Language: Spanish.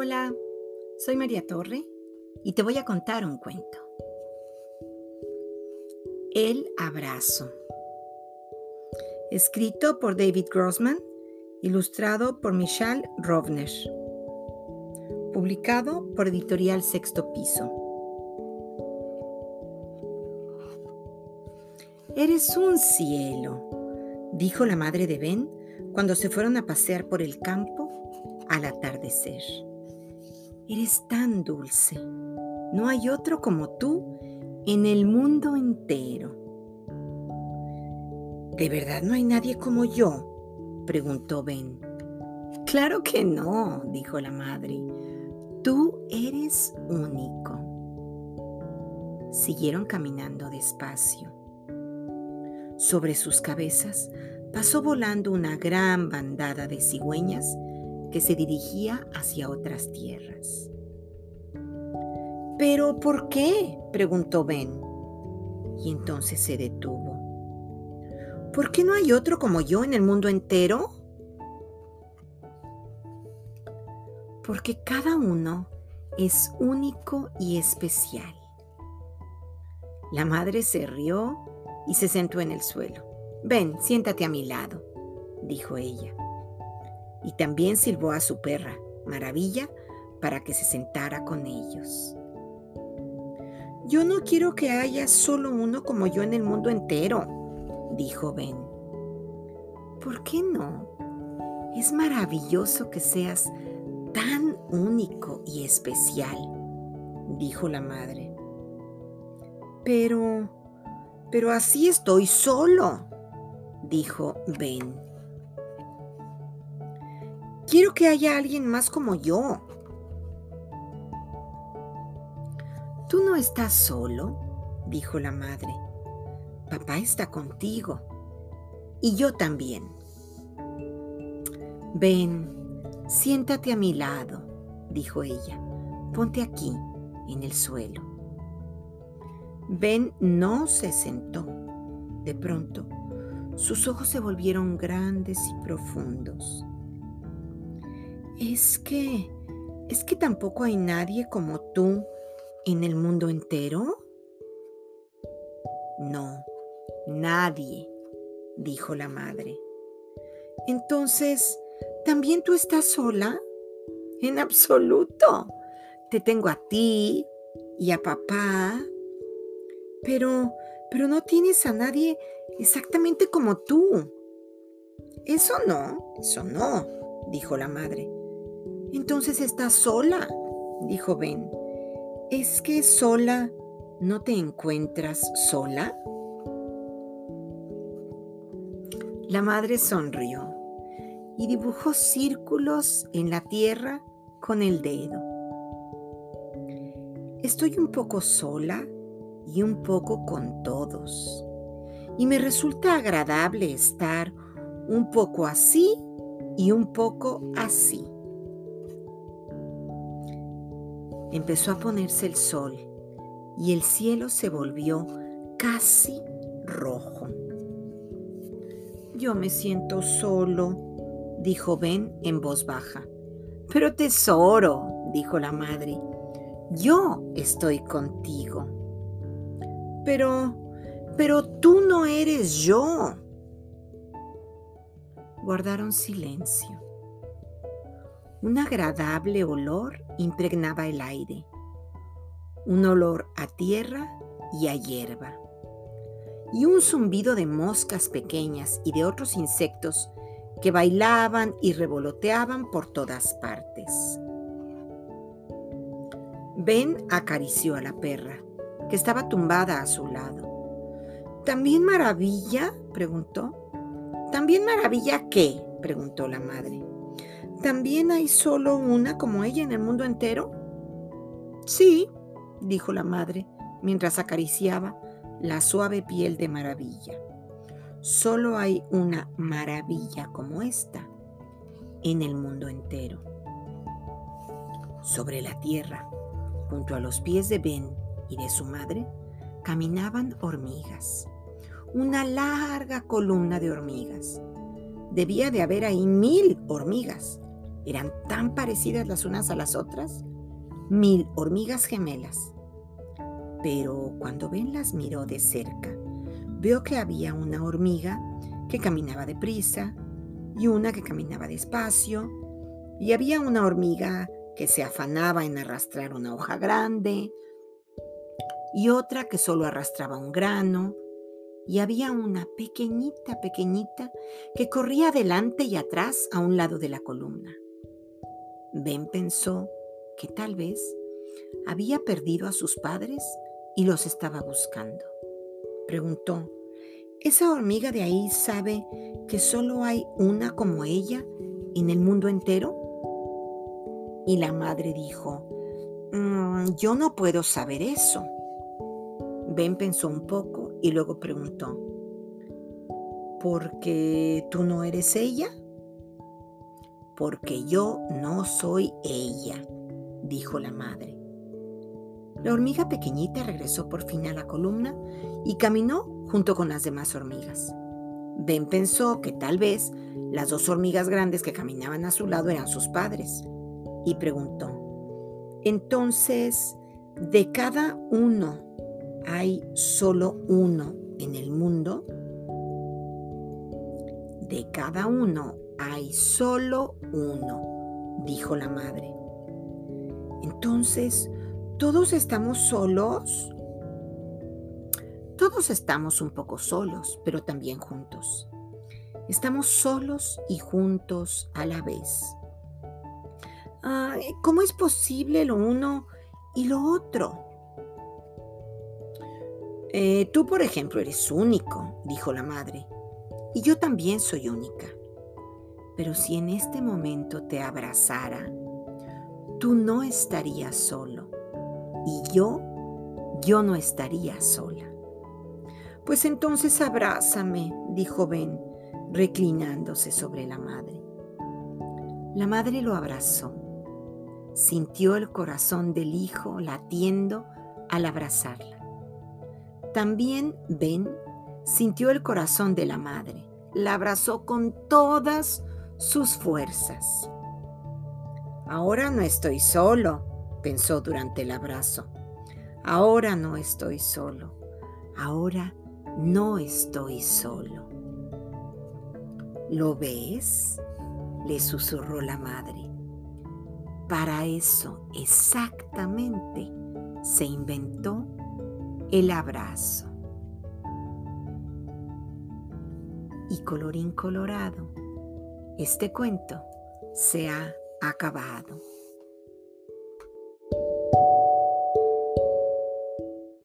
Hola, soy María Torre y te voy a contar un cuento. El abrazo. Escrito por David Grossman, ilustrado por Michelle Rovner. Publicado por Editorial Sexto Piso. Eres un cielo, dijo la madre de Ben cuando se fueron a pasear por el campo al atardecer. Eres tan dulce. No hay otro como tú en el mundo entero. ¿De verdad no hay nadie como yo? preguntó Ben. Claro que no, dijo la madre. Tú eres único. Siguieron caminando despacio. Sobre sus cabezas pasó volando una gran bandada de cigüeñas que se dirigía hacia otras tierras. ¿Pero por qué? preguntó Ben. Y entonces se detuvo. ¿Por qué no hay otro como yo en el mundo entero? Porque cada uno es único y especial. La madre se rió y se sentó en el suelo. Ven, siéntate a mi lado, dijo ella y también silbó a su perra, Maravilla, para que se sentara con ellos. Yo no quiero que haya solo uno como yo en el mundo entero, dijo Ben. ¿Por qué no? Es maravilloso que seas tan único y especial, dijo la madre. Pero, pero así estoy solo, dijo Ben. Quiero que haya alguien más como yo. Tú no estás solo, dijo la madre. Papá está contigo. Y yo también. Ven, siéntate a mi lado, dijo ella. Ponte aquí, en el suelo. Ben no se sentó. De pronto, sus ojos se volvieron grandes y profundos. Es que, es que tampoco hay nadie como tú en el mundo entero. No, nadie, dijo la madre. Entonces, ¿también tú estás sola? En absoluto. Te tengo a ti y a papá. Pero, pero no tienes a nadie exactamente como tú. Eso no, eso no, dijo la madre. Entonces estás sola, dijo Ben. ¿Es que sola no te encuentras sola? La madre sonrió y dibujó círculos en la tierra con el dedo. Estoy un poco sola y un poco con todos. Y me resulta agradable estar un poco así y un poco así. Empezó a ponerse el sol y el cielo se volvió casi rojo. Yo me siento solo, dijo Ben en voz baja. Pero tesoro, dijo la madre, yo estoy contigo. Pero, pero tú no eres yo. Guardaron silencio. Un agradable olor impregnaba el aire, un olor a tierra y a hierba, y un zumbido de moscas pequeñas y de otros insectos que bailaban y revoloteaban por todas partes. Ben acarició a la perra, que estaba tumbada a su lado. ¿También maravilla? preguntó. ¿También maravilla qué? preguntó la madre. ¿También hay solo una como ella en el mundo entero? Sí, dijo la madre mientras acariciaba la suave piel de maravilla. Solo hay una maravilla como esta en el mundo entero. Sobre la tierra, junto a los pies de Ben y de su madre, caminaban hormigas. Una larga columna de hormigas. Debía de haber ahí mil hormigas Eran tan parecidas las unas a las otras. Mil hormigas gemelas. Pero cuando Ben las miró de cerca, vio que había una hormiga que caminaba deprisa y una que caminaba despacio, y había una hormiga que se afanaba en arrastrar una hoja grande, y otra que solo arrastraba un grano, y había una pequeñita, pequeñita que corría adelante y atrás a un lado de la columna. Ben pensó que tal vez había perdido a sus padres y los estaba buscando. Preguntó, ¿esa hormiga de ahí sabe que solo hay una como ella en el mundo entero? Y la madre dijo, mm, yo no puedo saber eso. Ben pensó un poco y luego preguntó, ¿por qué tú no eres ella? Porque yo no soy ella, dijo la madre. La hormiga pequeñita regresó por fin a la columna y caminó junto con las demás hormigas. Ben pensó que tal vez las dos hormigas grandes que caminaban a su lado eran sus padres y preguntó, entonces, de cada uno hay solo uno en el mundo? De cada uno hay solo uno, dijo la madre. Entonces, ¿todos estamos solos? Todos estamos un poco solos, pero también juntos. Estamos solos y juntos a la vez. ¿Cómo es posible lo uno y lo otro? Eh, tú, por ejemplo, eres único, dijo la madre, y yo también soy única. Pero si en este momento te abrazara, tú no estarías solo, y yo, yo no estaría sola. Pues entonces abrázame, dijo Ben, reclinándose sobre la madre. La madre lo abrazó. Sintió el corazón del hijo latiendo al abrazarla. También Ben sintió el corazón de la madre, la abrazó con todas sus fuerzas. Ahora no estoy solo, pensó durante el abrazo. Ahora no estoy solo. Ahora no estoy solo. ¿Lo ves? le susurró la madre. Para eso exactamente se inventó el abrazo. Y colorín colorado, este cuento se ha acabado.